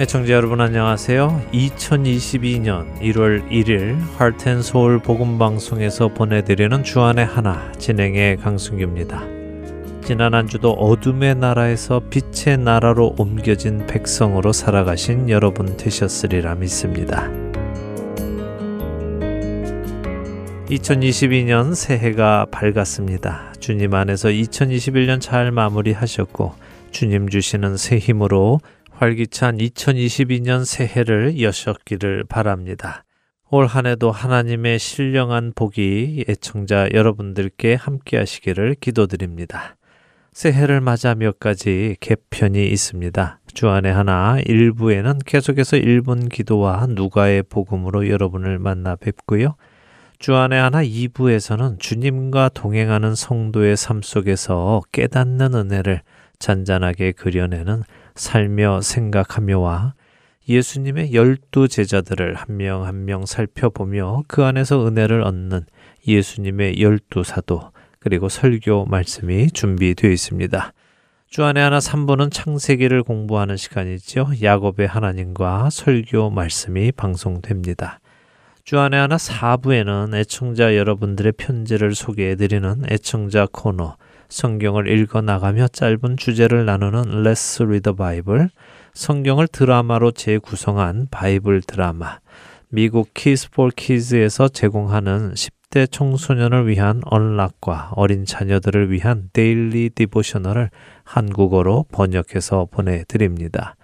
애청자 여러분 안녕하세요. 2022년 1월 1일 하트앤소울 복음방송에서 보내드리는 주안의 하나 진행의 강승규입니다. 지난 한 주도 어둠의 나라에서 빛의 나라로 옮겨진 백성으로 살아가신 여러분 되셨으리라 믿습니다. 2022년 새해가 밝았습니다. 주님 안에서 2021년 잘 마무리하셨고 주님 주시는 새 힘으로 활기찬 2022년 새해를 여셨기를 바랍니다. 올 한 해도 하나님의 신령한 복이 애청자 여러분들께 함께 하시기를 기도드립니다. 새해를 맞아 몇 가지 개편이 있습니다. 주안의 하나 일부에는 계속해서 1분 기도와 누가의 복음으로 여러분을 만나 뵙고요. 주안의 하나 2부에서는 주님과 동행하는 성도의 삶 속에서 깨닫는 은혜를 잔잔하게 그려내는 살며 생각하며와 예수님의 열두 제자들을 한명 한명 살펴보며 그 안에서 은혜를 얻는 예수님의 열두 사도 그리고 설교 말씀이 준비되어 있습니다. 주안의 하나 3부는 창세기를 공부하는 시간이죠. 야곱의 하나님과 설교 말씀이 방송됩니다. 주안의 하나 4부에는 애청자 여러분들의 편지를 소개해 드리는 애청자 코너 성경을 읽어 나가며 짧은 주제를 나누는 Let's Read the Bible, 성경을 드라마로 재구성한 Bible 드라마, 미국 Keys for Kids에서 제공하는 10대 청소년을 위한 Unlocked와 어린 자녀들을 위한 Daily Devotional을 한국어로 번역해서 보내드립니다.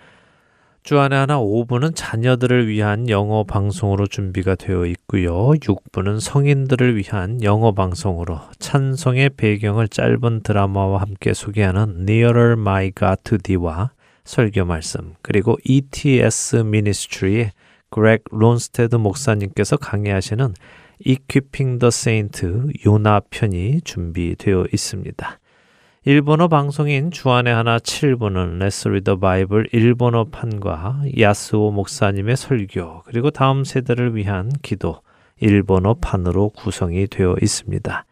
주안에 하나 5부는 자녀들을 위한 영어 방송으로 준비가 되어 있고요. 6부는 성인들을 위한 영어 방송으로 찬송의 배경을 짧은 드라마와 함께 소개하는 Nearer My God to Thee와 설교 말씀 그리고 ETS Ministry의 그렉 론스테드 목사님께서 강의하시는 Equipping the Saint 요나 편이 준비되어 있습니다. 일본어 방송인 주안에 하나 7부는 Let's Read the Bible 일본어 판과 야스오 목사님의 설교 그리고 다음 세대를 위한 기도 일본어 판으로 구성이 되어 있습니다.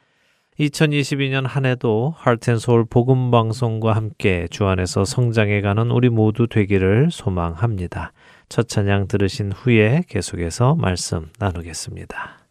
2022년 한 해도 Heart and Soul 복음 방송과 함께 주 안에서 성장해 가는 우리 모두 되기를 소망합니다. 첫 찬양 들으신 후에 계속해서 말씀 나누겠습니다.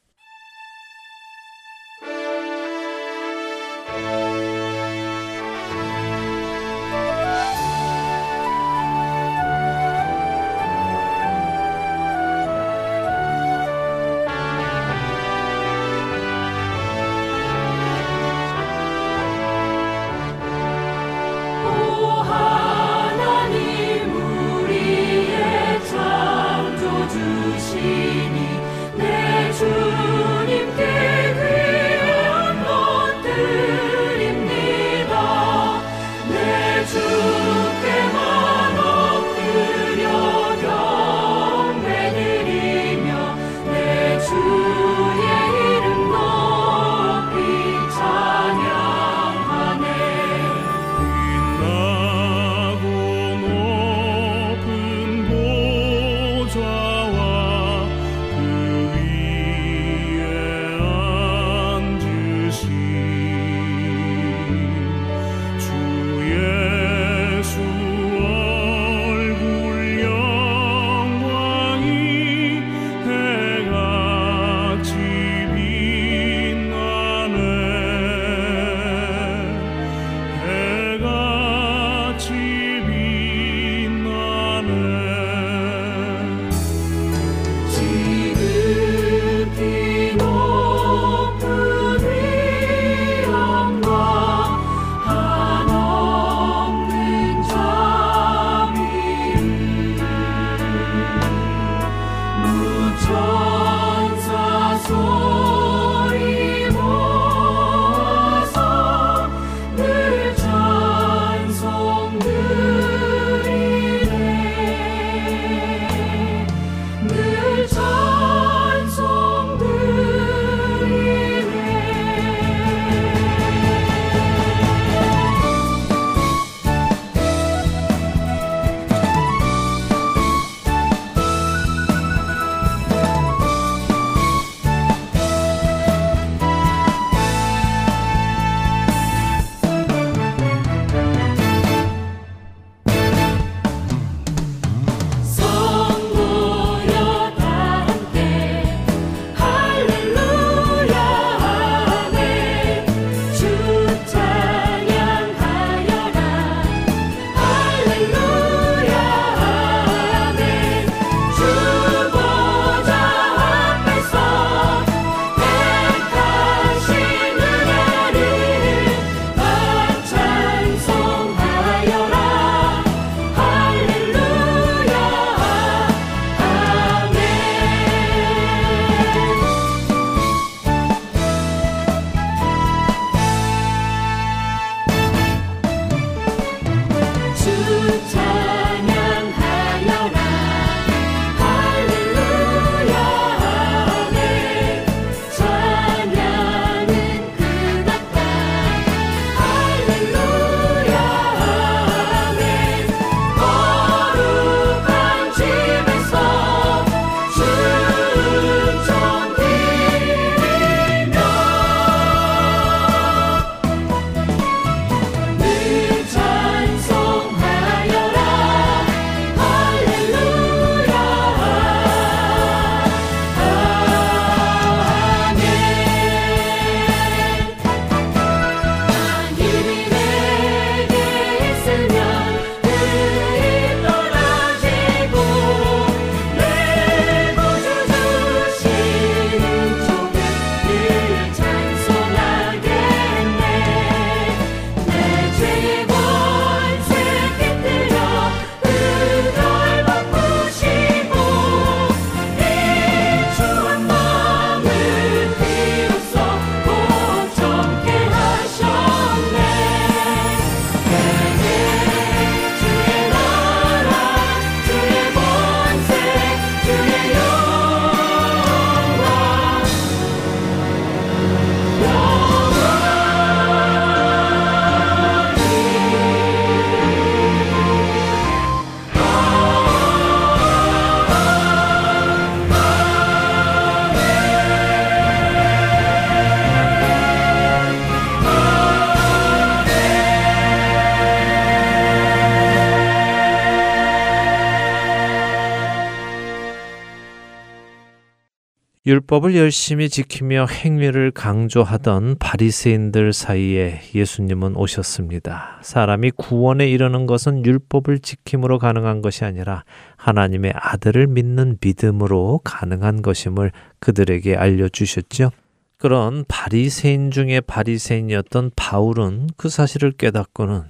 율법을 열심히 지키며 행위를 강조하던 바리새인들 사이에 예수님은 오셨습니다. 사람이 구원에 이르는 것은 율법을 지킴으로 가능한 것이 아니라 하나님의 아들을 믿는 믿음으로 가능한 것임을 그들에게 알려 주셨죠. 그런 바리새인 중에 바리새인이었던 바울은 그 사실을 깨닫고는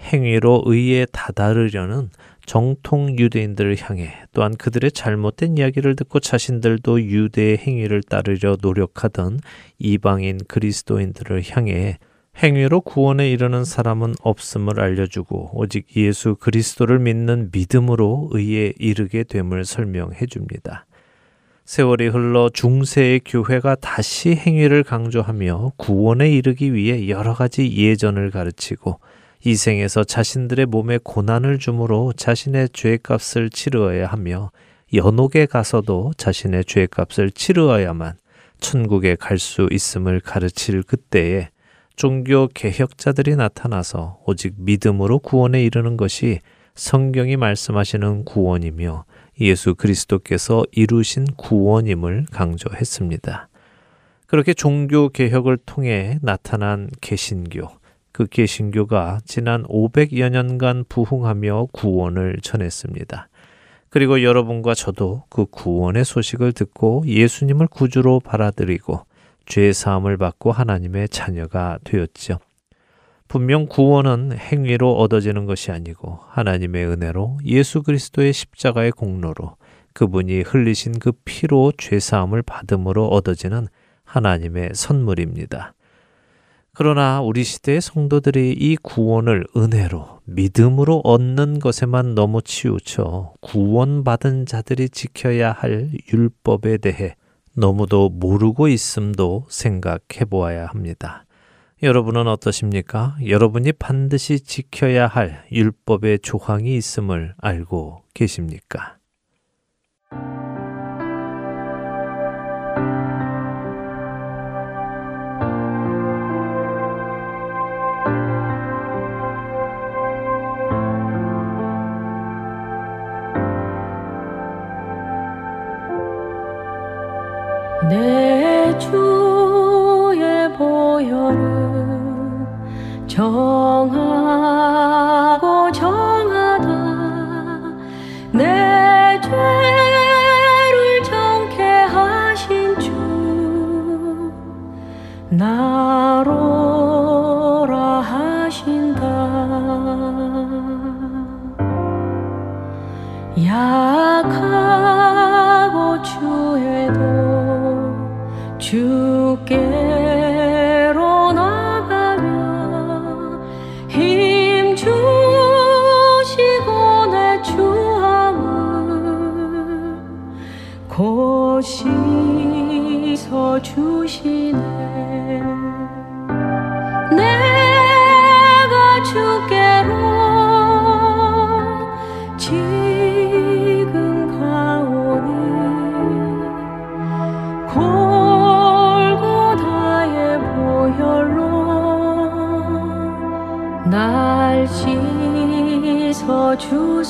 행위로 의에 다다르려는 정통 유대인들을 향해 또한 그들의 잘못된 이야기를 듣고 자신들도 유대의 행위를 따르려 노력하던 이방인 그리스도인들을 향해 행위로 구원에 이르는 사람은 없음을 알려주고 오직 예수 그리스도를 믿는 믿음으로 의에 이르게 됨을 설명해 줍니다. 세월이 흘러 중세의 교회가 다시 행위를 강조하며 구원에 이르기 위해 여러 가지 예전을 가르치고 이 생에서 자신들의 몸에 고난을 주므로 자신의 죄값을 치르어야 하며 연옥에 가서도 자신의 죄값을 치르어야만 천국에 갈 수 있음을 가르칠 그때에 종교 개혁자들이 나타나서 오직 믿음으로 구원에 이르는 것이 성경이 말씀하시는 구원이며 예수 그리스도께서 이루신 구원임을 강조했습니다. 그렇게 종교 개혁을 통해 나타난 개신교, 그 개신교가 지난 500여 년간 부흥하며 구원을 전했습니다. 그리고 여러분과 저도 그 구원의 소식을 듣고 예수님을 구주로 받아들이고 죄 사함을 받고 하나님의 자녀가 되었죠. 분명 구원은 행위로 얻어지는 것이 아니고 하나님의 은혜로 예수 그리스도의 십자가의 공로로 그분이 흘리신 그 피로 죄 사함을 받음으로 얻어지는 하나님의 선물입니다. 그러나 우리 시대의 성도들이 이 구원을 은혜로 믿음으로 얻는 것에만 너무 치우쳐 구원받은 자들이 지켜야 할 율법에 대해 너무도 모르고 있음도 생각해 보아야 합니다. 여러분은 어떠십니까? 여러분이 반드시 지켜야 할 율법의 조항이 있음을 알고 계십니까? 정하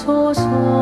주소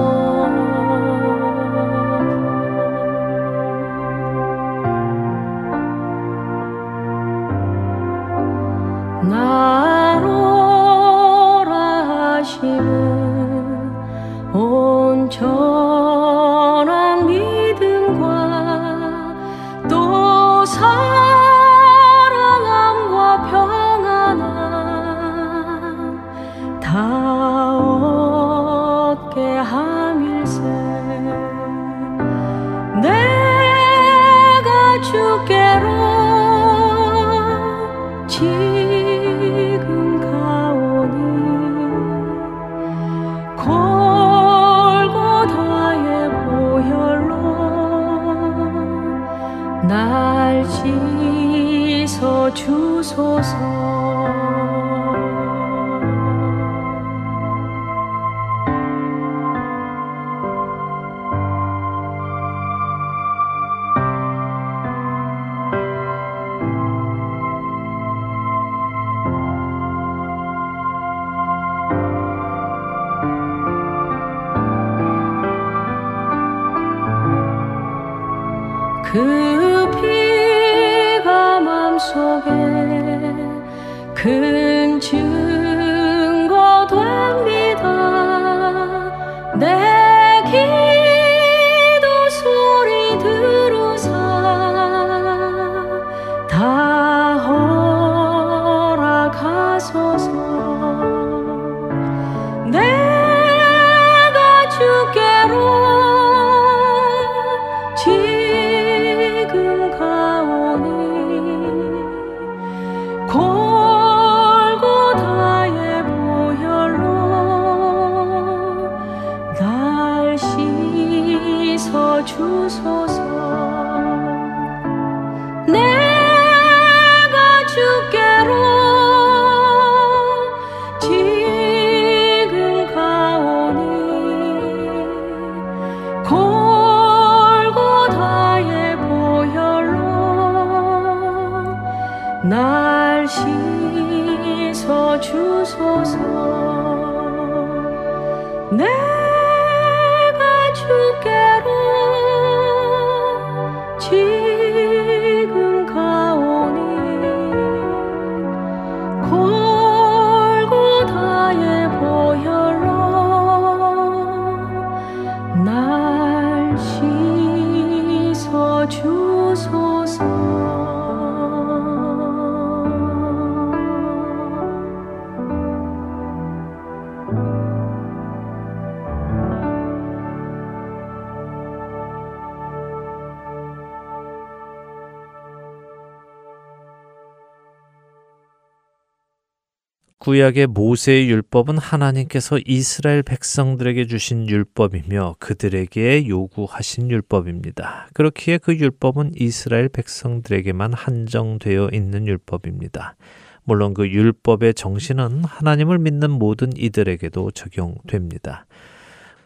구약의 모세의 율법은 하나님께서 이스라엘 백성들에게 주신 율법이며 그들에게 요구하신 율법입니다. 그렇기에 그 율법은 이스라엘 백성들에게만 한정되어 있는 율법입니다. 물론 그 율법의 정신은 하나님을 믿는 모든 이들에게도 적용됩니다.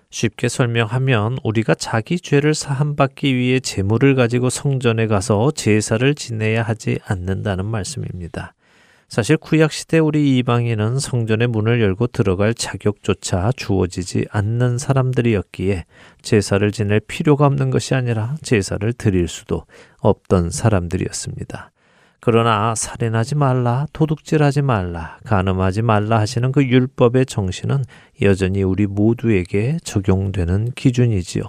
쉽게 설명하면 우리가 자기 죄를 사함받기 위해 제물을 가지고 성전에 가서 제사를 지내야 하지 않는다는 말씀입니다. 사실 구약 시대 우리 이방인은 성전의 문을 열고 들어갈 자격조차 주어지지 않는 사람들이었기에 제사를 지낼 필요가 없는 것이 아니라 제사를 드릴 수도 없던 사람들이었습니다. 그러나 살인하지 말라, 도둑질하지 말라, 간음하지 말라 하시는 그 율법의 정신은 여전히 우리 모두에게 적용되는 기준이지요.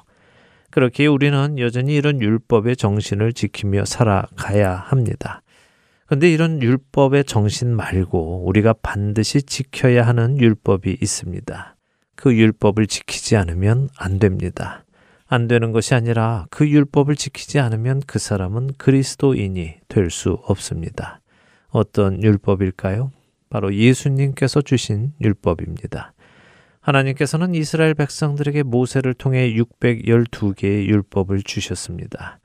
그렇기에 우리는 여전히 이런 율법의 정신을 지키며 살아가야 합니다. 근데 이런 율법의 정신 말고 우리가 반드시 지켜야 하는 율법이 있습니다. 그 율법을 지키지 않으면 안 됩니다. 안 되는 것이 아니라 그 율법을 지키지 않으면 그 사람은 그리스도인이 될 수 없습니다. 어떤 율법일까요? 바로 예수님께서 주신 율법입니다. 하나님께서는 이스라엘 백성들에게 모세를 통해 612개의 율법을 주셨습니다.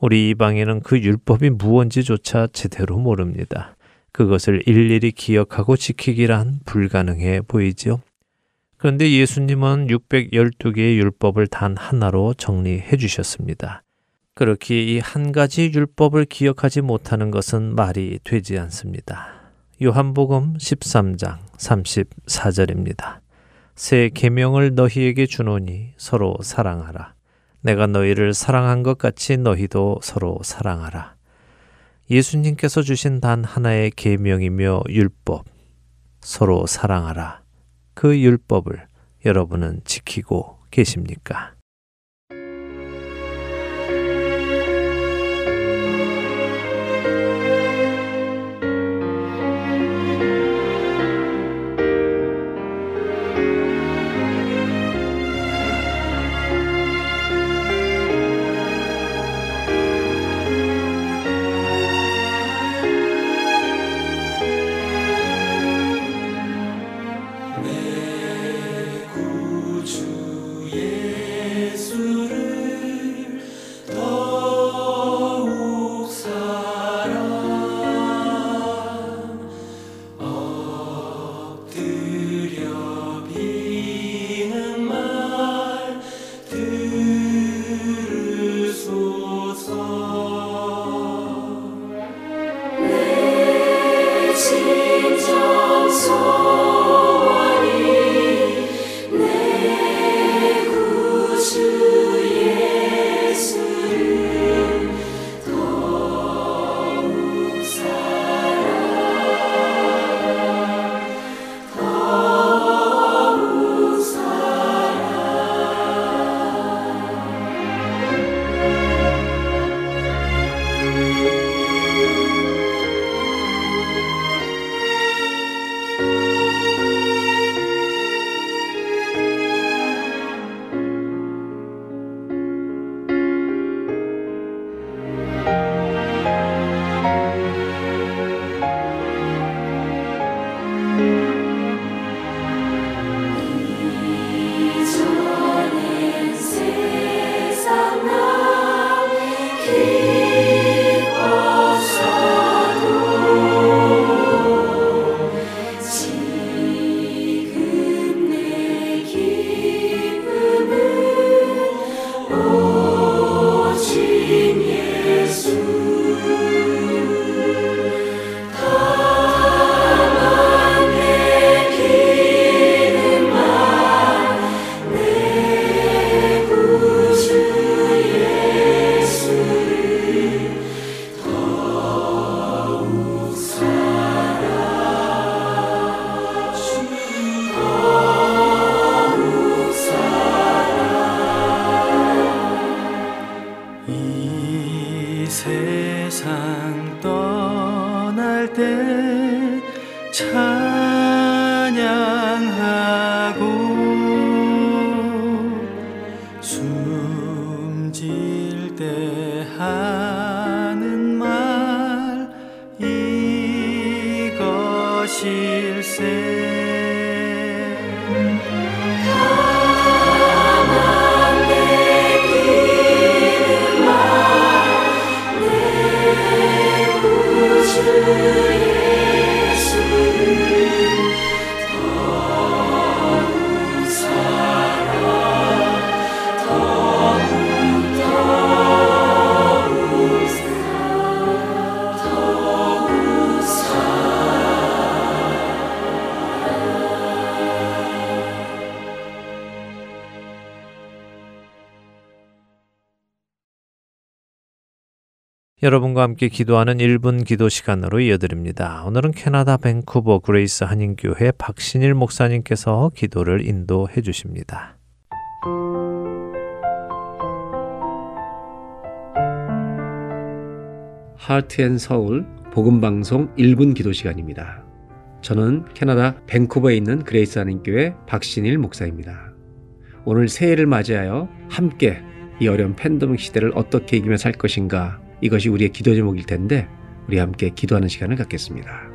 우리 이방인은 그 율법이 무언지조차 제대로 모릅니다. 그것을 일일이 기억하고 지키기란 불가능해 보이지요. 그런데 예수님은 612개의 율법을 단 하나로 정리해 주셨습니다. 그렇기에 이 한 가지 율법을 기억하지 못하는 것은 말이 되지 않습니다. 요한복음 13장 34절입니다. 새 계명을 너희에게 주노니 서로 사랑하라. 내가 너희를 사랑한 것 같이 너희도 서로 사랑하라. 예수님께서 주신 단 하나의 계명이며 율법 서로 사랑하라. 그 율법을 여러분은 지키고 계십니까? 여러분과 함께 기도하는 1분 기도 시간으로 이어드립니다. 오늘은 캐나다 밴쿠버 그레이스 한인교회 박신일 목사님께서 기도를 인도해 주십니다. Heart and Soul 복음 방송 1분 기도 시간입니다. 저는 캐나다 밴쿠버에 있는 그레이스 한인교회 박신일 목사입니다. 오늘 새해를 맞이하여 함께 이 어려운 팬데믹 시대를 어떻게 이기며 살 것인가 이것이 우리의 기도 제목일 텐데 우리 함께 기도하는 시간을 갖겠습니다.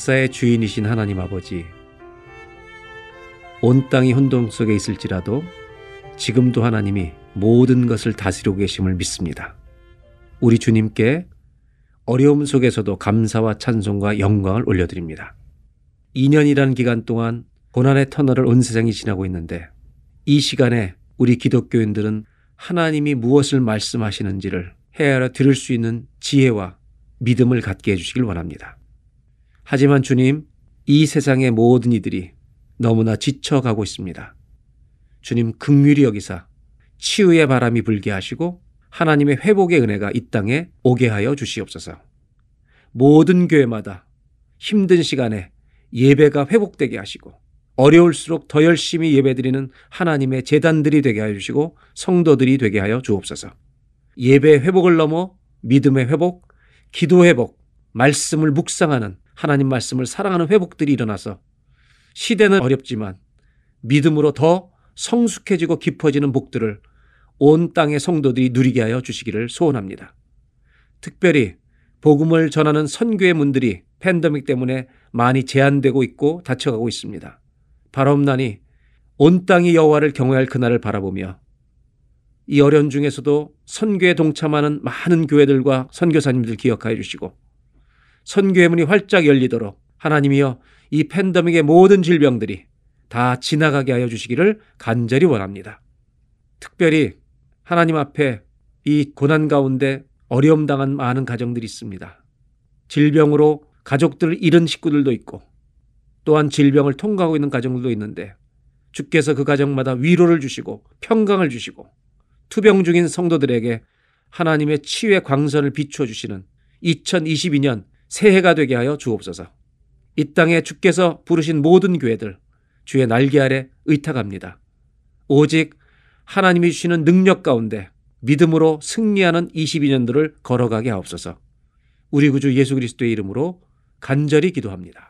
역사의 주인이신 하나님 아버지, 온 땅이 혼돈 속에 있을지라도 지금도 하나님이 모든 것을 다스리고 계심을 믿습니다. 우리 주님께 어려움 속에서도 감사와 찬송과 영광을 올려드립니다. 2년이라는 기간 동안 고난의 터널을 온 세상이 지나고 있는데 이 시간에 우리 기독교인들은 하나님이 무엇을 말씀하시는지를 헤아려 들을 수 있는 지혜와 믿음을 갖게 해주시길 원합니다. 하지만 주님, 이 세상의 모든 이들이 너무나 지쳐가고 있습니다. 주님 극률이 여기사 치유의 바람이 불게 하시고 하나님의 회복의 은혜가 이 땅에 오게 하여 주시옵소서. 모든 교회마다 힘든 시간에 예배가 회복되게 하시고 어려울수록 더 열심히 예배드리는 하나님의 재단들이 되게 하여 주시고 성도들이 되게 하여 주옵소서. 예배 회복을 넘어 믿음의 회복, 기도 회복, 말씀을 묵상하는 하나님 말씀을 사랑하는 회복들이 일어나서 시대는 어렵지만 믿음으로 더 성숙해지고 깊어지는 복들을 온 땅의 성도들이 누리게 하여 주시기를 소원합니다. 특별히 복음을 전하는 선교의 문들이 팬데믹 때문에 많이 제한되고 있고 닫혀가고 있습니다. 바라옵나니 온 땅이 여호와를 경외할 그날을 바라보며 이 어려운 중에서도 선교에 동참하는 많은 교회들과 선교사님들 기억하여 주시고 선교의 문이 활짝 열리도록 하나님이여 이 팬데믹의 모든 질병들이 다 지나가게 하여 주시기를 간절히 원합니다. 특별히 하나님 앞에 이 고난 가운데 어려움 당한 많은 가정들이 있습니다. 질병으로 가족들을 잃은 식구들도 있고 또한 질병을 통과하고 있는 가정들도 있는데 주께서 그 가정마다 위로를 주시고 평강을 주시고 투병 중인 성도들에게 하나님의 치유의 광선을 비추어 주시는 2022년 새해가 되게 하여 주옵소서. 이 땅에 주께서 부르신 모든 교회들 주의 날개 아래 의탁합니다. 오직 하나님이 주시는 능력 가운데 믿음으로 승리하는 22년도를 걸어가게 하옵소서. 우리 구주 예수 그리스도의 이름으로 간절히 기도합니다.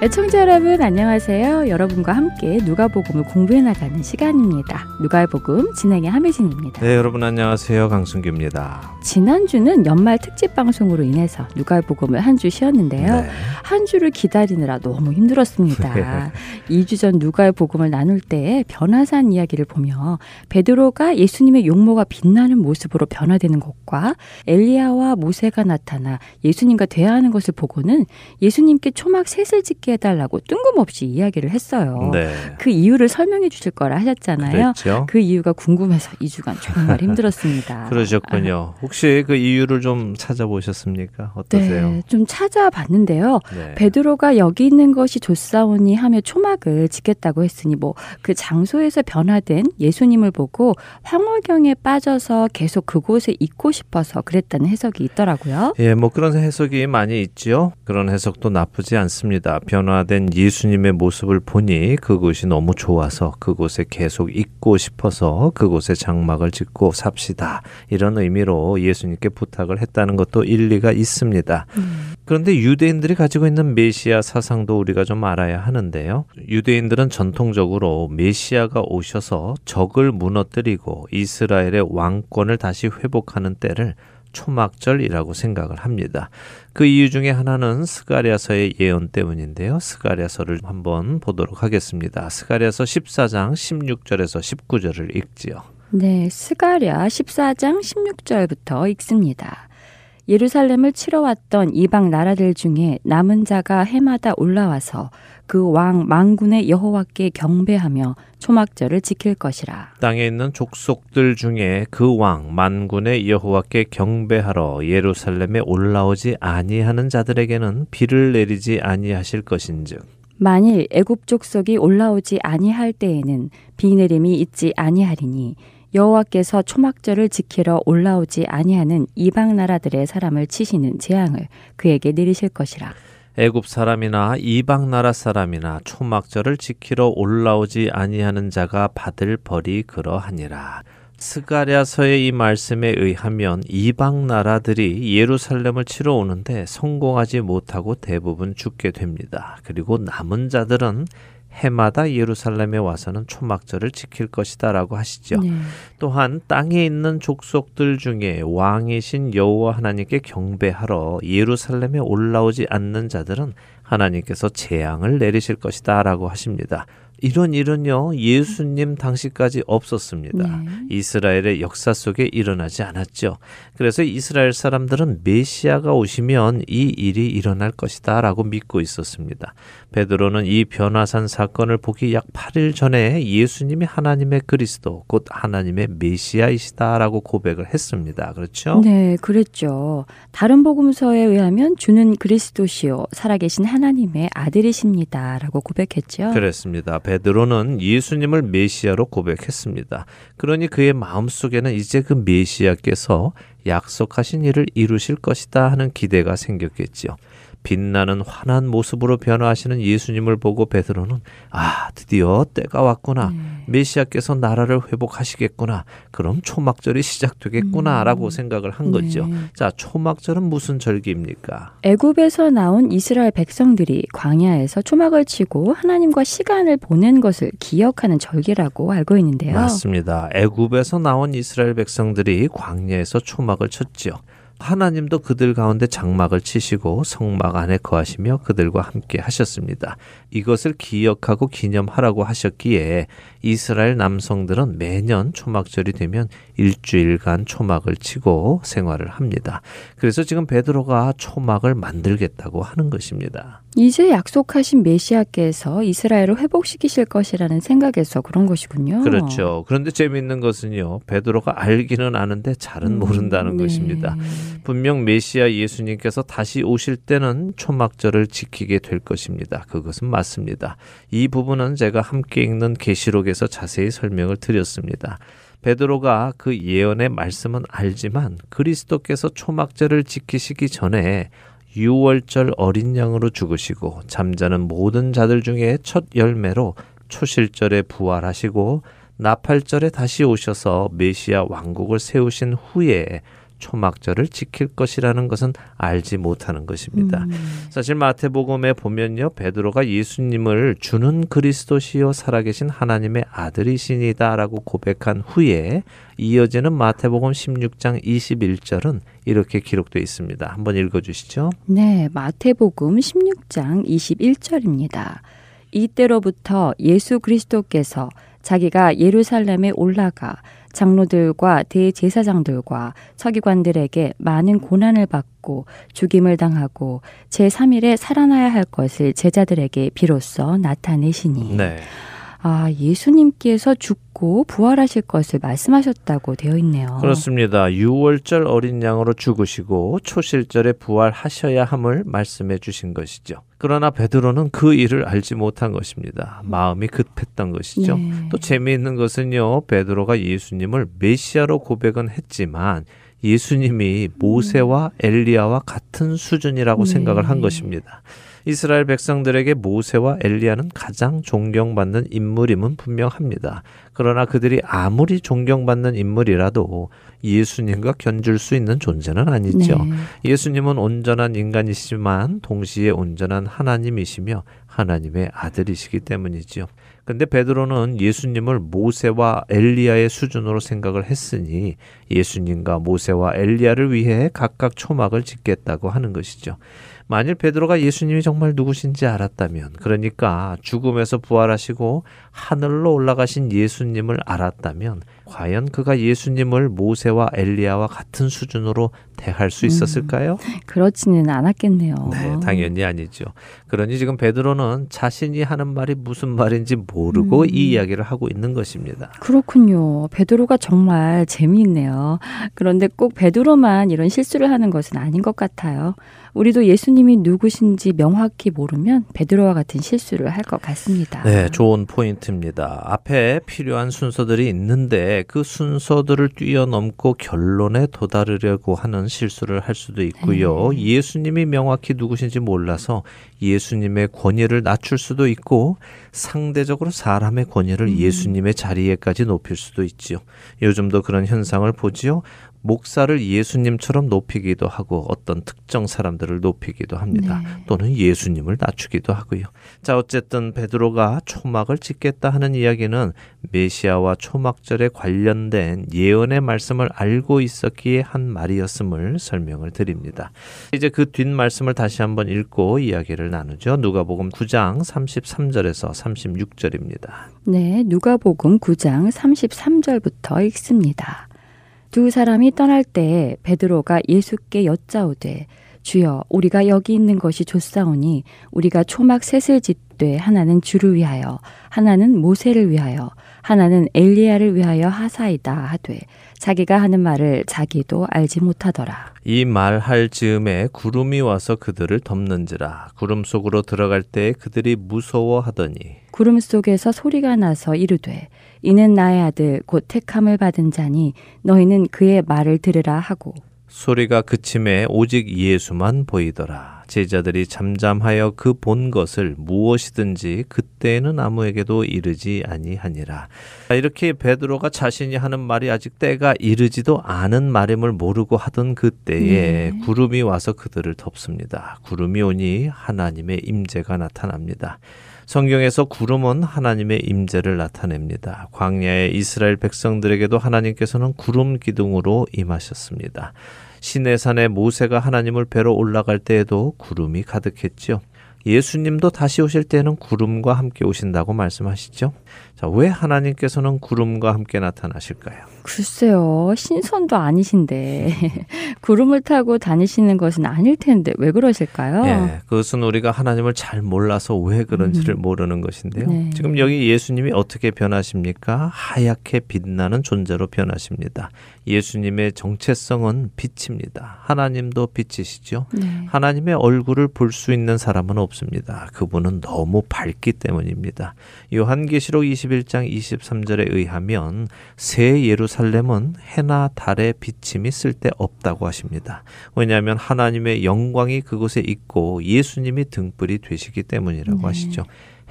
애청자 여러분 안녕하세요. 여러분과 함께 누가복음을 공부해 나가는 시간입니다. 누가복음 진행의 함혜진입니다. 네, 여러분 안녕하세요. 강순규입니다. 지난주는 연말 특집 방송으로 인해서 누가복음을 한 주 쉬었는데요. 네. 한 주를 기다리느라 너무 힘들었습니다. 2주 전 누가의 복음을 나눌 때 변화산 이야기를 보며 베드로가 예수님의 용모가 빛나는 모습으로 변화되는 것과 엘리야와 모세가 나타나 예수님과 대화하는 것을 보고는 예수님께 초막 셋을 짓게 해달라고 뜬금없이 이야기를 했어요. 네. 그 이유를 설명해 주실 거라 하셨잖아요. 그랬죠. 그 이유가 궁금해서 2주간 정말 힘들었습니다. 그러셨군요. 혹시 그 이유를 좀 찾아보셨습니까? 어떠세요? 네, 좀 찾아봤는데요. 네. 베드로가 여기 있는 것이 좋사오니 하며 초막을 짓겠다고 했으니 뭐 그 장소에서 변화된 예수님을 보고 황홀경에 빠져서 계속 그곳에 있고 싶어서 그랬다는 해석이 있더라고요. 예, 뭐 그런 해석이 많이 있지요. 그런 해석도 나쁘지 않습니다. 변 화된 예수님의 모습을 보니 그곳이 너무 좋아서 그곳에 계속 있고 싶어서 그곳에 장막을 짓고 삽시다. 이런 의미로 예수님께 부탁을 했다는 것도 일리가 있습니다. 그런데 유대인들이 가지고 있는 메시아 사상도 우리가 좀 알아야 하는데요. 유대인들은 전통적으로 메시아가 오셔서 적을 무너뜨리고 이스라엘의 왕권을 다시 회복하는 때를 초막절이라고 생각을 합니다. 그 이유 중에 하나는 스가랴서의 예언 때문인데요. 스가랴서를 한번 보도록 하겠습니다. 스가랴서 14장 16절에서 19절을 읽지요. 네, 스가랴 14장 16절부터 읽습니다. 예루살렘을 치러 왔던 이방 나라들 중에 남은 자가 해마다 올라와서 그 왕 망군의 여호와께 경배하며 초막절을 지킬 것이라. 땅에 있는 족속들 중에 그 왕 만군의 여호와께 경배하러 예루살렘에 올라오지 아니하는 자들에게는 비를 내리지 아니하실 것인즉 만일 애굽 족속이 올라오지 아니할 때에는 비 내림이 있지 아니하리니 여호와께서 초막절을 지키러 올라오지 아니하는 이방 나라들의 사람을 치시는 재앙을 그에게 내리실 것이라. 애굽 사람이나 이방 나라 사람이나 초막절을 지키러 올라오지 아니하는 자가 받을 벌이 그러하니라. 스가랴서의 이 말씀에 의하면 이방 나라들이 예루살렘을 치러 오는데 성공하지 못하고 대부분 죽게 됩니다. 그리고 남은 자들은 해마다 예루살렘에 와서는 초막절을 지킬 것이다라고 하시죠. 네. 또한 땅에 있는 족속들 중에 왕이신 여호와 하나님께 경배하러 예루살렘에 올라오지 않는 자들은 하나님께서 재앙을 내리실 것이다라고 하십니다. 이런 일은요 예수님 당시까지 없었습니다. 네. 이스라엘의 역사 속에 일어나지 않았죠. 그래서 이스라엘 사람들은 메시아가 오시면 이 일이 일어날 것이다라고 믿고 있었습니다. 베드로는 이 변화산 사건을 보기 약 8일 전에 예수님이 하나님의 그리스도 곧 하나님의 메시아이시다라고 고백을 했습니다. 그렇죠? 네, 그랬죠. 다른 복음서에 의하면 주는 그리스도시요 살아계신 하나님의 아들이십니다라고 고백했죠. 그렇습니다. 베드로는 예수님을 메시아로 고백했습니다. 그러니 그의 마음속에는 이제 그 메시아께서 약속하신 일을 이루실 것이다 하는 기대가 생겼겠지요. 빛나는 환한 모습으로 변화하시는 예수님을 보고 베드로는 아 드디어 때가 왔구나 네. 메시아께서 나라를 회복하시겠구나 그럼 초막절이 시작되겠구나라고 생각을 한 거죠. 네. 자 초막절은 무슨 절기입니까? 애굽에서 나온 이스라엘 백성들이 광야에서 초막을 치고 하나님과 시간을 보낸 것을 기억하는 절기라고 알고 있는데요. 맞습니다. 애굽에서 나온 이스라엘 백성들이 광야에서 초막을 쳤지요. 하나님도 그들 가운데 장막을 치시고 성막 안에 거하시며 그들과 함께 하셨습니다. 이것을 기억하고 기념하라고 하셨기에 이스라엘 남성들은 매년 초막절이 되면 일주일간 초막을 치고 생활을 합니다. 그래서 지금 베드로가 초막을 만들겠다고 하는 것입니다. 이제 약속하신 메시아께서 이스라엘을 회복시키실 것이라는 생각에서 그런 것이군요. 그렇죠. 그런데 재미있는 것은요. 베드로가 알기는 아는데 잘은 음, 모른다는 네. 것입니다. 분명 메시아 예수님께서 다시 오실 때는 초막절을 지키게 될 것입니다. 그것은 맞습니다. 이 부분은 제가 함께 읽는 계시록에서 자세히 설명을 드렸습니다. 베드로가 그 예언의 말씀은 알지만 그리스도께서 초막절을 지키시기 전에 유월절 어린 양으로 죽으시고 잠자는 모든 자들 중에 첫 열매로 초실절에 부활하시고 나팔절에 다시 오셔서 메시아 왕국을 세우신 후에 초막절을 지킬 것이라는 것은 알지 못하는 것입니다. 음. 사실 마태복음에 보면요. 베드로가 예수님을 주는 그리스도시요 살아계신 하나님의 아들이시니다라고 고백한 후에 이어지는 마태복음 16장 21절은 이렇게 기록되어 있습니다. 한번 읽어 주시죠. 네, 마태복음 16장 21절입니다. 이때로부터 예수 그리스도께서 자기가 예루살렘에 올라가 장로들과 대제사장들과 서기관들에게 많은 고난을 받고 죽임을 당하고 제3일에 살아나야 할 것을 제자들에게 비로소 나타내시니 네. 아, 예수님께서 죽 고 부활하실 것을 말씀하셨다고 되어 있네요. 그렇습니다. 6월절 어린 양으로 죽으시고 초실절에 부활하셔야 함을 말씀해 주신 것이죠. 그러나 베드로는 그 일을 알지 못한 것입니다. 마음이 급했던 것이죠. 네. 또 재미있는 것은요. 베드로가 예수님을 메시아로 고백은 했지만 예수님이 모세와 엘리야와 같은 수준이라고 네. 생각을 한 것입니다. 이스라엘 백성들에게 모세와 엘리야는 가장 존경받는 인물임은 분명합니다. 그러나 그들이 아무리 존경받는 인물이라도 예수님과 견줄 수 있는 존재는 아니죠. 네. 예수님은 온전한 인간이시지만 동시에 온전한 하나님이시며 하나님의 아들이시기 때문이지요. 근데 베드로는 예수님을 모세와 엘리야의 수준으로 생각을 했으니 예수님과 모세와 엘리야를 위해 각각 초막을 짓겠다고 하는 것이죠. 만일 베드로가 예수님이 정말 누구신지 알았다면, 그러니까 죽음에서 부활하시고 하늘로 올라가신 예수님을 알았다면, 과연 그가 예수님을 모세와 엘리야와 같은 수준으로 대할 수 있었을까요? 그렇지는 않았겠네요. 네, 당연히 아니죠. 그러니 지금 베드로는 자신이 하는 말이 무슨 말인지 모르고 음. 이 이야기를 하고 있는 것입니다. 그렇군요. 베드로가 정말 재미있네요. 그런데 꼭 베드로만 이런 실수를 하는 것은 아닌 것 같아요. 우리도 예수님이 누구신지 명확히 모르면 베드로와 같은 실수를 할 것 같습니다. 네, 좋은 포인트입니다. 앞에 필요한 순서들이 있는데 그 순서들을 뛰어넘고 결론에 도달하려고 하는 실수를 할 수도 있고요. 예수님이 명확히 누구신지 몰라서 예수님의 권위를 낮출 수도 있고 상대적으로 사람의 권위를 예수님의 자리에까지 높일 수도 있지요. 요즘도 그런 현상을 보지요. 목사를 예수님처럼 높이기도 하고 어떤 특정 사람들을 높이기도 합니다. 네. 또는 예수님을 낮추기도 하고요. 자, 어쨌든 베드로가 초막을 짓겠다 하는 이야기는 메시아와 초막절에 관련된 예언의 말씀을 알고 있었기에 한 말이었음을 설명을 드립니다. 이제 그 뒷 말씀을 다시 한번 읽고 이야기를 나누죠. 누가복음 9장 33절에서 36절입니다. 네, 누가복음 9장 33절부터 읽습니다. 두 사람이 떠날 때 베드로가 예수께 여짜오되 주여 우리가 여기 있는 것이 좋사오니 우리가 초막 셋을 짓되 하나는 주를 위하여 하나는 모세를 위하여 하나는 엘리야를 위하여 하사이다 하되 자기가 하는 말을 자기도 알지 못하더라. 이 말할 즈음에 구름이 와서 그들을 덮는지라. 구름 속으로 들어갈 때 그들이 무서워하더니. 구름 속에서 소리가 나서 이르되 이는 나의 아들 곧 택함을 받은 자니 너희는 그의 말을 들으라 하고 소리가 그침에 오직 예수만 보이더라. 제자들이 잠잠하여 그 본 것을 무엇이든지 그때에는 아무에게도 이르지 아니하니라. 이렇게 베드로가 자신이 하는 말이 아직 때가 이르지도 않은 말임을 모르고 하던 그때에 네. 구름이 와서 그들을 덮습니다. 구름이 오니 하나님의 임재가 나타납니다. 성경에서 구름은 하나님의 임재를 나타냅니다. 광야의 이스라엘 백성들에게도 하나님께서는 구름 기둥으로 임하셨습니다. 시내산에 모세가 하나님을 뵈러 올라갈 때에도 구름이 가득했지요. 예수님도 다시 오실 때는 구름과 함께 오신다고 말씀하시죠. 자, 왜 하나님께서는 구름과 함께 나타나실까요? 글쎄요, 신선도 아니신데 구름을 타고 다니시는 것은 아닐 텐데 왜 그러실까요? 예, 그것은 우리가 하나님을 잘 몰라서 왜 그런지를 음. 모르는 것인데요. 네. 지금 여기 예수님이 어떻게 변하십니까? 하얗게 빛나는 존재로 변하십니다. 예수님의 정체성은 빛입니다. 하나님도 빛이시죠. 네. 하나님의 얼굴을 볼 수 있는 사람은 없습니다. 그분은 너무 밝기 때문입니다. 요한계시록 21장 23절에 의하면 새 예루살렘은 해나 달의 비침이 쓸데 없다고 하십니다. 왜냐하면 하나님의 영광이 그곳에 있고 예수님이 등불이 되시기 때문이라고 네. 하시죠.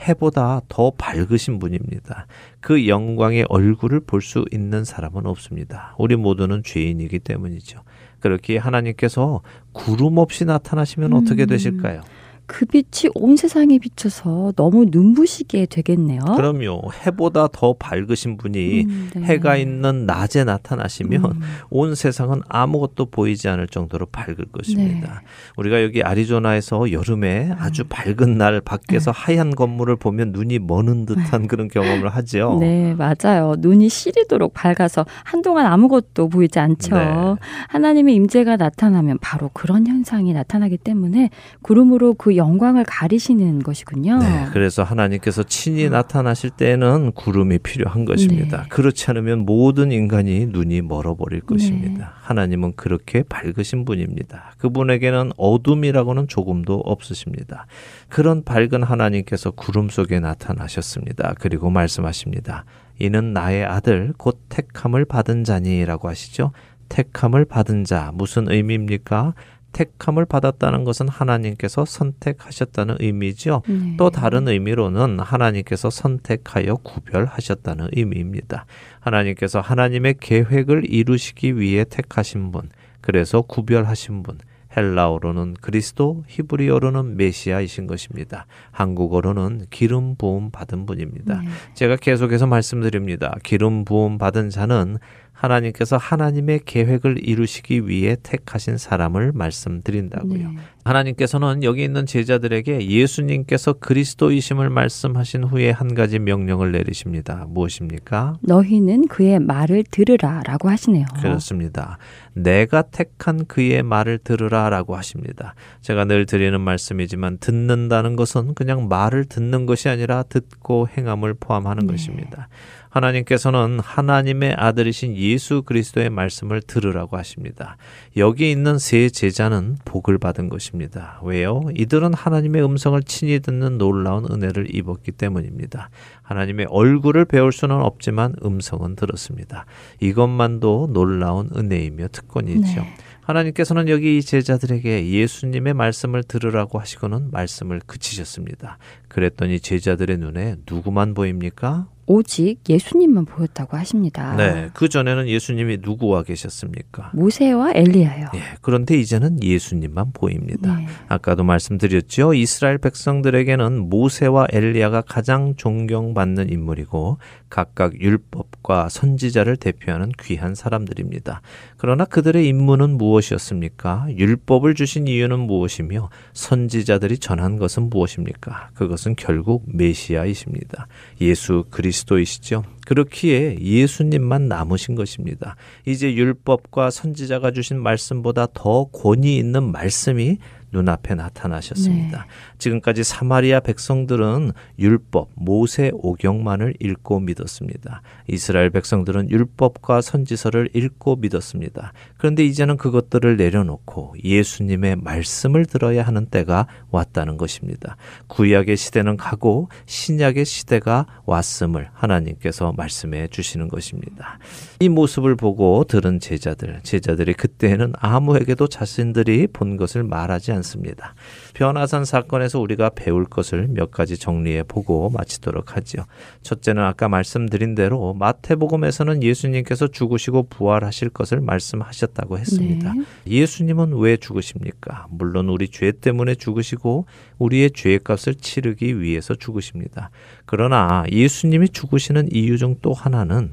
해보다 더 밝으신 분입니다. 그 영광의 얼굴을 볼 수 있는 사람은 없습니다. 우리 모두는 죄인이기 때문이죠. 그렇게 하나님께서 구름 없이 나타나시면 음. 어떻게 되실까요? 그 빛이 온 세상에 비쳐서 너무 눈부시게 되겠네요. 그럼요. 해보다 더 밝으신 분이 음, 네. 해가 있는 낮에 나타나시면 음. 온 세상은 아무것도 보이지 않을 정도로 밝을 것입니다. 네. 우리가 여기 아리조나에서 여름에 아주 밝은 날 밖에서 하얀 건물을 보면 눈이 머는 듯한 그런 경험을 하죠. 네, 맞아요. 눈이 시리도록 밝아서 한동안 아무것도 보이지 않죠. 네. 하나님의 임재가 나타나면 바로 그런 현상이 나타나기 때문에 구름으로 그 영광을 가리시는 것이군요. 네, 그래서 하나님께서 친히 나타나실 때에는 구름이 필요한 것입니다. 네. 그렇지 않으면 모든 인간이 눈이 멀어버릴 것입니다. 하나님은 그렇게 밝으신 분입니다. 그분에게는 어둠이라고는 조금도 없으십니다. 그런 밝은 하나님께서 구름 속에 나타나셨습니다. 그리고 말씀하십니다. 이는 나의 아들 곧 택함을 받은 자니라고 하시죠. 택함을 받은 자 무슨 의미입니까? 택함을 받았다는 것은 하나님께서 선택하셨다는 의미죠. 네. 또 다른 의미로는 하나님께서 선택하여 구별하셨다는 의미입니다. 하나님께서 하나님의 계획을 이루시기 위해 택하신 분, 그래서 구별하신 분, 헬라어로는 그리스도, 히브리어로는 메시아이신 것입니다. 한국어로는 기름 부음 받은 분입니다. 네. 제가 계속해서 말씀드립니다. 기름 부음 받은 자는 하나님께서 하나님의 계획을 이루시기 위해 택하신 사람을 말씀드린다고요. 네. 하나님께서는 여기 있는 제자들에게 예수님께서 그리스도이심을 말씀하신 후에 한 가지 명령을 내리십니다. 무엇입니까? 너희는 그의 말을 들으라 라고 하시네요. 그렇습니다. 내가 택한 그의 말을 들으라 라고 하십니다. 제가 늘 드리는 말씀이지만 듣는다는 것은 그냥 말을 듣는 것이 아니라 듣고 행함을 포함하는 네. 것입니다. 하나님께서는 하나님의 아들이신 예수 그리스도의 말씀을 들으라고 하십니다. 여기 있는 세 제자는 복을 받은 것입니다. 왜요? 이들은 하나님의 음성을 친히 듣는 놀라운 은혜를 입었기 때문입니다. 하나님의 얼굴을 배울 수는 없지만 음성은 들었습니다. 이것만도 놀라운 은혜이며 특권이죠. 네. 하나님께서는 여기 이 제자들에게 예수님의 말씀을 들으라고 하시고는 말씀을 그치셨습니다. 그랬더니 제자들의 눈에 누구만 보입니까? 오직 예수님만 보였다고 하십니다. 네, 그 전에는 예수님이 누구와 계셨습니까? 모세와 엘리야요. 예, 그런데 이제는 예수님만 보입니다. 네. 아까도 말씀드렸죠. 이스라엘 백성들에게는 모세와 엘리야가 가장 존경받는 인물이고 각각 율법과 선지자를 대표하는 귀한 사람들입니다. 그러나 그들의 임무는 무엇이었습니까? 율법을 주신 이유는 무엇이며 선지자들이 전한 것은 무엇입니까? 그것은 결국 메시아이십니다. 예수 그리스도이시죠. 그렇기에 예수님만 남으신 것입니다. 이제 율법과 선지자가 주신 말씀보다 더 권위 있는 말씀이 눈앞에 나타나셨습니다. 지금까지 사마리아 백성들은 율법, 모세 오경만을 읽고 믿었습니다. 이스라엘 백성들은 율법과 선지서를 읽고 믿었습니다. 그런데 이제는 그것들을 내려놓고 예수님의 말씀을 들어야 하는 때가 왔다는 것입니다. 구약의 시대는 가고 신약의 시대가 왔음을 하나님께서 말씀해 주시는 것입니다. 이 모습을 보고 들은 제자들, 제자들이 그때에는 아무에게도 자신들이 본 것을 말하지 않습니다. 변화산 사건에서 우리가 배울 것을 몇 가지 정리해 보고 마치도록 하지요. 첫째는 아까 말씀드린 대로 마태복음에서는 예수님께서 죽으시고 부활하실 것을 말씀하셨 다고 했습니다. 네. 예수님은 왜 죽으십니까? 물론 우리 죄 때문에 죽으시고 우리의 죄값을 치르기 위해서 죽으십니다. 그러나 예수님이 죽으시는 이유 중 또 하나는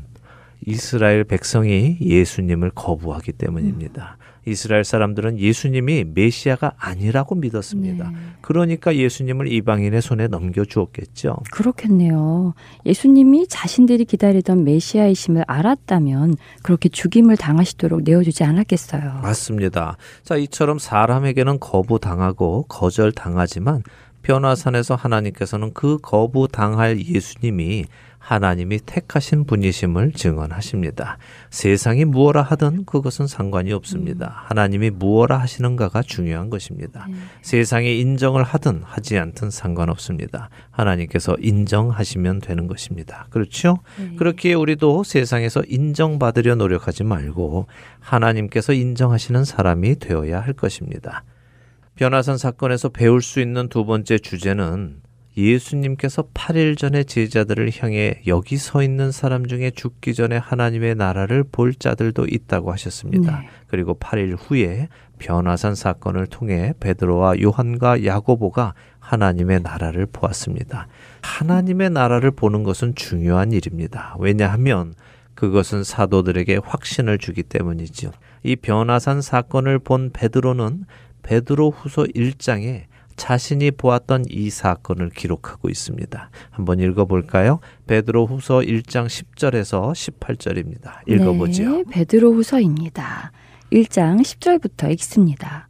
이스라엘 백성이 예수님을 거부하기 때문입니다. 이스라엘 사람들은 예수님이 메시아가 아니라고 믿었습니다. 네. 그러니까 예수님을 이방인의 손에 넘겨주었겠죠. 그렇겠네요. 예수님이 자신들이 기다리던 메시아이심을 알았다면 그렇게 죽임을 당하시도록 내어주지 않았겠어요. 맞습니다. 자, 이처럼 사람에게는 거부당하고 거절당하지만 변화산에서 하나님께서는 그 거부당할 예수님이 하나님이 택하신 분이심을 증언하십니다. 세상이 무엇라 하든 그것은 상관이 없습니다. 하나님이 무엇라 하시는가가 중요한 것입니다. 세상이 인정을 하든 하지 않든 상관없습니다. 하나님께서 인정하시면 되는 것입니다. 그렇죠? 그렇기에 우리도 세상에서 인정받으려 노력하지 말고 하나님께서 인정하시는 사람이 되어야 할 것입니다. 변화산 사건에서 배울 수 있는 두 번째 주제는 예수님께서 8일 전에 제자들을 향해 여기 서 있는 사람 중에 죽기 전에 하나님의 나라를 볼 자들도 있다고 하셨습니다. 네. 그리고 8일 후에 변화산 사건을 통해 베드로와 요한과 야고보가 하나님의 나라를 보았습니다. 하나님의 나라를 보는 것은 중요한 일입니다. 왜냐하면 그것은 사도들에게 확신을 주기 때문이지요. 이 변화산 사건을 본 베드로는 베드로 후서 1장에 자신이 보았던 이 사건을 기록하고 있습니다. 한번 읽어볼까요? 베드로 후서 1장 10절에서 18절입니다. 읽어보지요. 네, 베드로 후서입니다. 1장 10절부터 읽습니다.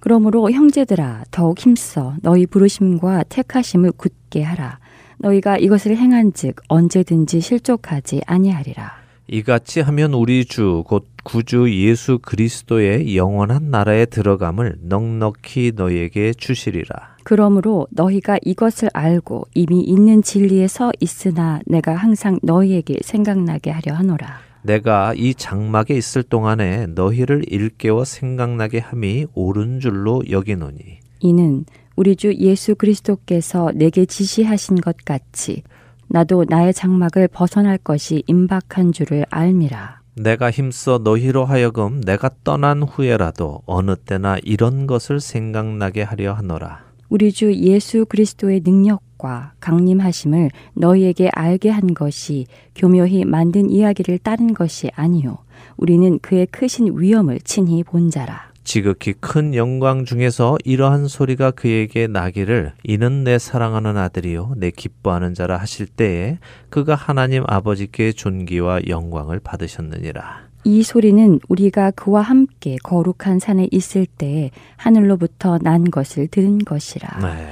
그러므로 형제들아 더욱 힘써 너희 부르심과 택하심을 굳게 하라. 너희가 이것을 행한즉 언제든지 실족하지 아니하리라. 이같이 하면 우리 주 곧 구주 예수 그리스도의 영원한 나라에 들어감을 넉넉히 너희에게 주시리라. 그러므로 너희가 이것을 알고 이미 있는 진리에 서 있으나 내가 항상 너희에게 생각나게 하려 하노라. 내가 이 장막에 있을 동안에 너희를 일깨워 생각나게 함이 옳은 줄로 여기노니 이는 우리 주 예수 그리스도께서 내게 지시하신 것 같이 나도 나의 장막을 벗어날 것이 임박한 줄을 알미라. 내가 힘써 너희로 하여금 내가 떠난 후에라도 어느 때나 이런 것을 생각나게 하려 하노라. 우리 주 예수 그리스도의 능력과 강림하심을 너희에게 알게 한 것이 교묘히 만든 이야기를 따른 것이 아니요 우리는 그의 크신 위엄을 친히 본 자라. 지극히 큰 영광 중에서 이러한 소리가 그에게 나기를 이는 내 사랑하는 아들이요 내 기뻐하는 자라 하실 때에 그가 하나님 아버지께 존귀와 영광을 받으셨느니라. 이 소리는 우리가 그와 함께 거룩한 산에 있을 때 하늘로부터 난 것을 들은 것이라. 네.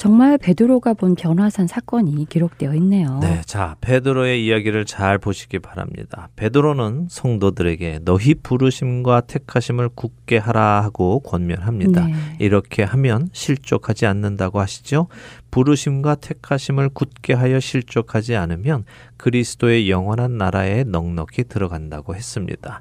정말 베드로가 본 변화산 사건이 기록되어 있네요. 네, 자 베드로의 이야기를 잘 보시기 바랍니다. 베드로는 성도들에게 너희 부르심과 택하심을 굳게 하라 하고 권면합니다. 네. 이렇게 하면 실족하지 않는다고 하시죠. 부르심과 택하심을 굳게 하여 실족하지 않으면 그리스도의 영원한 나라에 넉넉히 들어간다고 했습니다.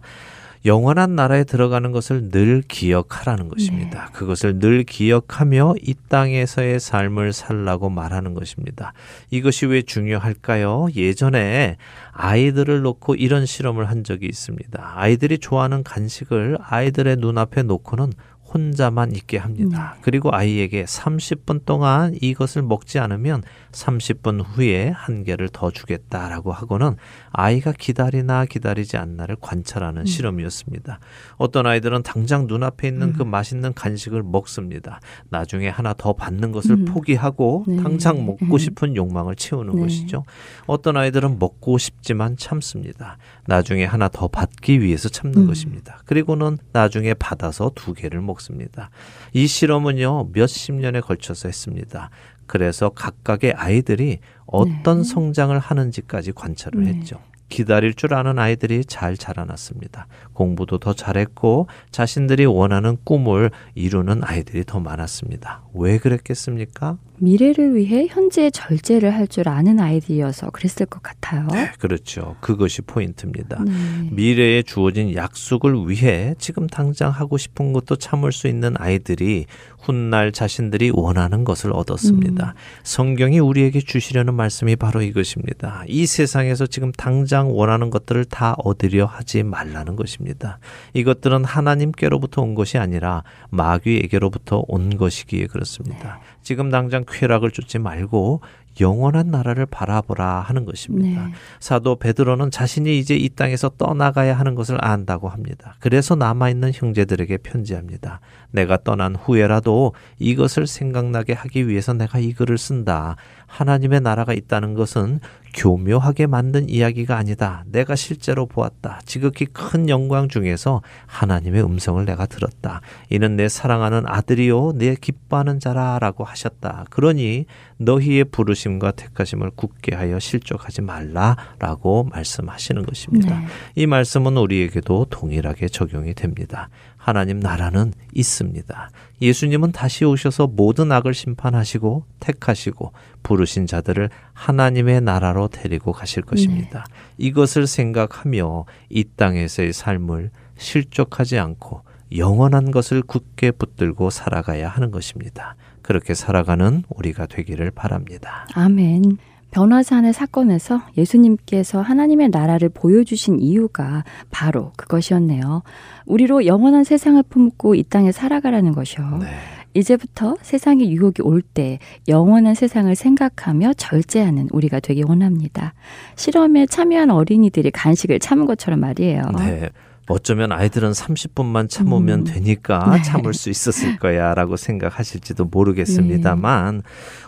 영원한 나라에 들어가는 것을 늘 기억하라는 것입니다. 그것을 늘 기억하며 이 땅에서의 삶을 살라고 말하는 것입니다. 이것이 왜 중요할까요? 예전에 아이들을 놓고 이런 실험을 한 적이 있습니다. 아이들이 좋아하는 간식을 아이들의 눈앞에 놓고는 혼자만 있게 합니다. 그리고 아이에게 30분 동안 이것을 먹지 않으면 30분 후에 한 개를 더 주겠다라고 하고는 아이가 기다리나 기다리지 않나를 관찰하는 실험이었습니다. 어떤 아이들은 당장 눈앞에 있는 그 맛있는 간식을 먹습니다. 나중에 하나 더 받는 것을 음. 포기하고 네. 당장 먹고 음. 싶은 욕망을 채우는 네. 것이죠. 어떤 아이들은 먹고 싶지만 참습니다. 나중에 하나 더 받기 위해서 참는 음. 것입니다. 그리고는 나중에 받아서 두 개를 먹습니다. 이 실험은요, 몇십 년에 걸쳐서 했습니다. 그래서 각각의 아이들이 어떤 네. 성장을 하는지까지 관찰을 네. 했죠. 기다릴 줄 아는 아이들이 잘 자라났습니다. 공부도 더 잘했고 자신들이 원하는 꿈을 이루는 아이들이 더 많았습니다. 왜 그랬겠습니까? 미래를 위해 현재 절제를 할 줄 아는 아이들이어서 그랬을 것 같아요. 네, 그렇죠. 그것이 포인트입니다. 네. 미래에 주어진 약속을 위해 지금 당장 하고 싶은 것도 참을 수 있는 아이들이 훗날 자신들이 원하는 것을 얻었습니다. 성경이 우리에게 주시려는 말씀이 바로 이것입니다. 이 세상에서 지금 당장 원하는 것들을 다 얻으려 하지 말라는 것입니다. 이것들은 하나님께로부터 온 것이 아니라 마귀에게로부터 온 것이기에 그렇습니다. 지금 당장 쾌락을 쫓지 말고 영원한 나라를 바라보라 하는 것입니다. 네. 사도 베드로는 자신이 이제 이 땅에서 떠나가야 하는 것을 안다고 합니다. 그래서 남아 있는 형제들에게 편지합니다. 내가 떠난 후에라도 이것을 생각나게 하기 위해서 내가 이 글을 쓴다. 하나님의 나라가 있다는 것은 교묘하게 만든 이야기가 아니다. 내가 실제로 보았다. 지극히 큰 영광 중에서 하나님의 음성을 내가 들었다. 이는 내 사랑하는 아들이요 내 기뻐하는 자라라고 하셨다. 그러니 너희의 부르심과 택하심을 굳게 하여 실족하지 말라라고 말씀하시는 것입니다. 네. 이 말씀은 우리에게도 동일하게 적용이 됩니다. 하나님 나라는 있습니다. 예수님은 다시 오셔서 모든 악을 심판하시고 택하시고 부르신 자들을 하나님의 나라로 데리고 가실 것입니다. 이것을 생각하며 이 땅에서의 삶을 실족하지 않고 영원한 것을 굳게 붙들고 살아가야 하는 것입니다. 그렇게 살아가는 우리가 되기를 바랍니다. 아멘. 변화산의 사건에서 예수님께서 하나님의 나라를 보여주신 이유가 바로 그것이었네요. 우리로 영원한 세상을 품고 이 땅에 살아가라는 것이요. 네. 이제부터 세상의 유혹이 올 때 영원한 세상을 생각하며 절제하는 우리가 되기 원합니다. 실험에 참여한 어린이들이 간식을 참은 것처럼 말이에요. 네. 어쩌면 아이들은 30분만 참으면 음. 되니까 네. 참을 수 있었을 거야 라고 생각하실지도 모르겠습니다만 네.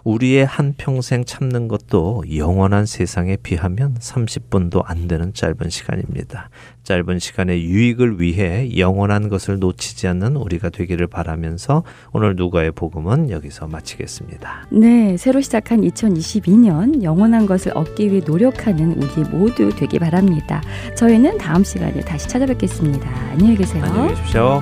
우리의 한 평생 참는 것도 영원한 세상에 비하면 30분도 안 되는 짧은 시간입니다. 짧은 시간의 유익을 위해 영원한 것을 놓치지 않는 우리가 되기를 바라면서 오늘 누가의 복음은 여기서 마치겠습니다. 네, 새로 시작한 2022년 영원한 것을 얻기 위해 노력하는 우리 모두 되기 바랍니다. 저희는 다음 시간에 다시 찾아뵙겠습니다. 안녕히 계세요. 안녕히 계십시오.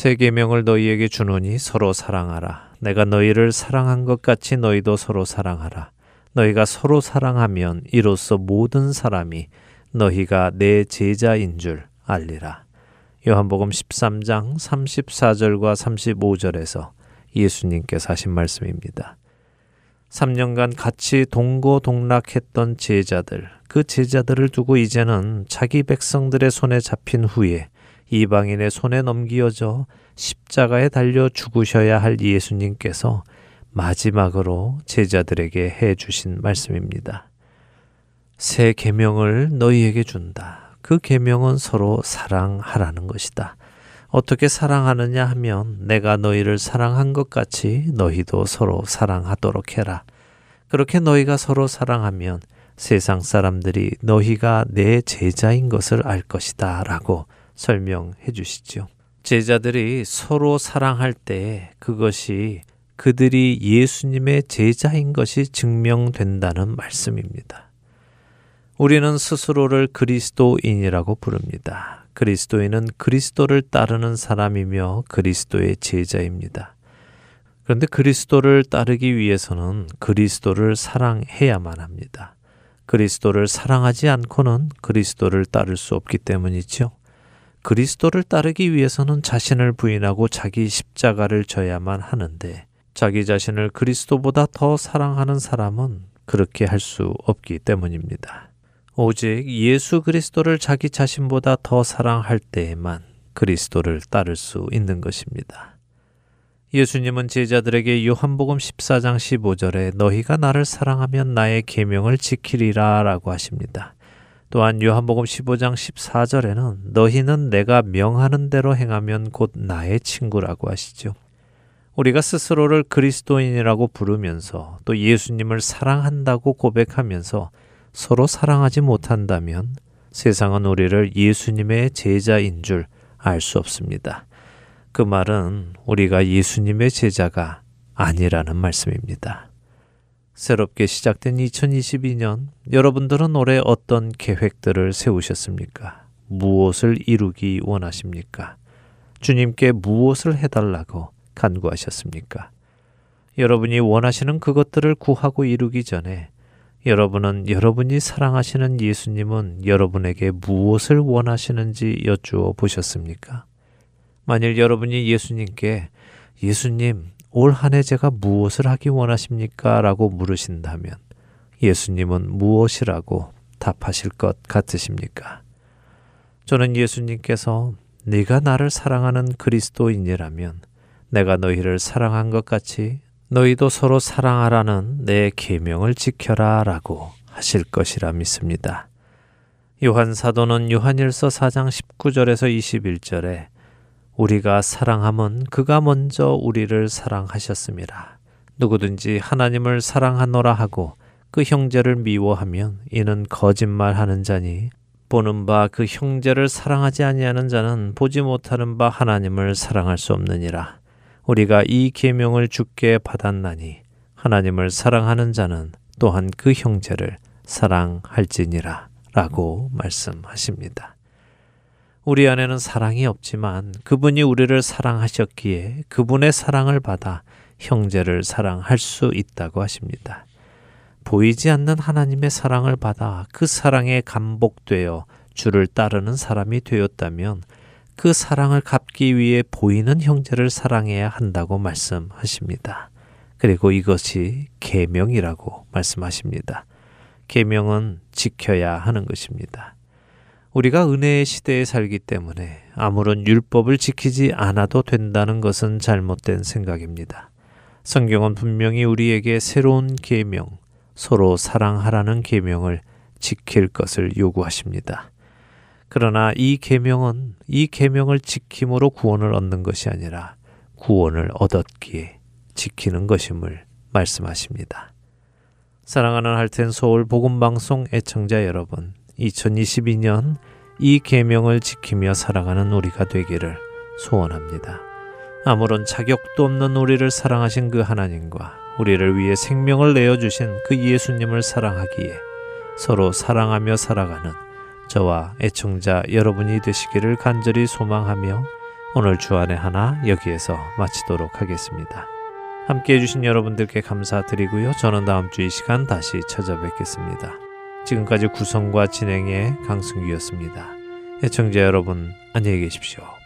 새 계명을 너희에게 주노니 서로 사랑하라. 내가 너희를 사랑한 것 같이 너희도 서로 사랑하라. 너희가 서로 사랑하면 이로써 모든 사람이 너희가 내 제자인 줄 알리라. 요한복음 13장 34절과 35절에서 예수님께서 하신 말씀입니다. 3년간 같이 동고동락했던 제자들, 그 제자들을 두고 이제는 자기 백성들의 손에 잡힌 후에 이방인의 손에 넘기어져 십자가에 달려 죽으셔야 할 예수님께서 마지막으로 제자들에게 해 주신 말씀입니다. 새 계명을 너희에게 준다. 그 계명은 서로 사랑하라는 것이다. 어떻게 사랑하느냐 하면 내가 너희를 사랑한 것 같이 너희도 서로 사랑하도록 해라. 그렇게 너희가 서로 사랑하면 세상 사람들이 너희가 내 제자인 것을 알 것이다. 라고 설명해 주시죠. 제자들이 서로 사랑할 때 그것이 그들이 예수님의 제자인 것이 증명된다는 말씀입니다. 우리는 스스로를 그리스도인이라고 부릅니다. 그리스도인은 그리스도를 따르는 사람이며 그리스도의 제자입니다. 그런데 그리스도를 따르기 위해서는 그리스도를 사랑해야만 합니다. 그리스도를 사랑하지 않고는 그리스도를 따를 수 없기 때문이죠. 그리스도를 따르기 위해서는 자신을 부인하고 자기 십자가를 져야만 하는데 자기 자신을 그리스도보다 더 사랑하는 사람은 그렇게 할 수 없기 때문입니다. 오직 예수 그리스도를 자기 자신보다 더 사랑할 때에만 그리스도를 따를 수 있는 것입니다. 예수님은 제자들에게 요한복음 14장 15절에 너희가 나를 사랑하면 나의 계명을 지키리라라고 하십니다. 또한 요한복음 15장 14절에는 너희는 내가 명하는 대로 행하면 곧 나의 친구라고 하시죠. 우리가 스스로를 그리스도인이라고 부르면서 또 예수님을 사랑한다고 고백하면서 서로 사랑하지 못한다면 세상은 우리를 예수님의 제자인 줄 알 수 없습니다. 그 말은 우리가 예수님의 제자가 아니라는 말씀입니다. 새롭게 시작된 2022년, 여러분들은 올해 어떤 계획들을 세우셨습니까? 무엇을 이루기 원하십니까? 주님께 무엇을 해달라고 간구하셨습니까? 여러분이 원하시는 그것들을 구하고 이루기 전에 여러분은 여러분이 사랑하시는 예수님은 여러분에게 무엇을 원하시는지 여쭈어 보셨습니까? 만일 여러분이 예수님께 예수님, 올 한 해 제가 무엇을 하기 원하십니까? 라고 물으신다면 예수님은 무엇이라고 답하실 것 같으십니까? 저는 예수님께서 네가 나를 사랑하는 그리스도인이라면 내가 너희를 사랑한 것 같이 너희도 서로 사랑하라는 내 계명을 지켜라라고 하실 것이라 믿습니다. 요한 사도는 요한일서 4장 19절에서 21절에 우리가 사랑함은 그가 먼저 우리를 사랑하셨습니다. 누구든지 하나님을 사랑하노라 하고 그 형제를 미워하면 이는 거짓말하는 자니 보는 바 그 형제를 사랑하지 아니하는 자는 보지 못하는 바 하나님을 사랑할 수 없느니라. 우리가 이 계명을 주께 받았나니 하나님을 사랑하는 자는 또한 그 형제를 사랑할지니라 라고 말씀하십니다. 우리 안에는 사랑이 없지만 그분이 우리를 사랑하셨기에 그분의 사랑을 받아 형제를 사랑할 수 있다고 하십니다. 보이지 않는 하나님의 사랑을 받아 그 사랑에 감복되어 주를 따르는 사람이 되었다면 그 사랑을 갚기 위해 보이는 형제를 사랑해야 한다고 말씀하십니다. 그리고 이것이 계명이라고 말씀하십니다. 계명은 지켜야 하는 것입니다. 우리가 은혜의 시대에 살기 때문에 아무런 율법을 지키지 않아도 된다는 것은 잘못된 생각입니다. 성경은 분명히 우리에게 새로운 계명, 서로 사랑하라는 계명을 지킬 것을 요구하십니다. 그러나 이 계명은 이 계명을 지킴으로 구원을 얻는 것이 아니라 구원을 얻었기에 지키는 것임을 말씀하십니다. 사랑하는 할텐 서울 복음 방송 애청자 여러분, 2022년 이 계명을 지키며 살아가는 우리가 되기를 소원합니다. 아무런 자격도 없는 우리를 사랑하신 그 하나님과 우리를 위해 생명을 내어 주신 그 예수님을 사랑하기에 서로 사랑하며 살아가는 저와 애청자 여러분이 되시기를 간절히 소망하며 오늘 주안의 하나 여기에서 마치도록 하겠습니다. 함께 해주신 여러분들께 감사드리고요. 저는 다음 주 이 시간 다시 찾아뵙겠습니다. 지금까지 구성과 진행의 강승규였습니다. 애청자 여러분 안녕히 계십시오.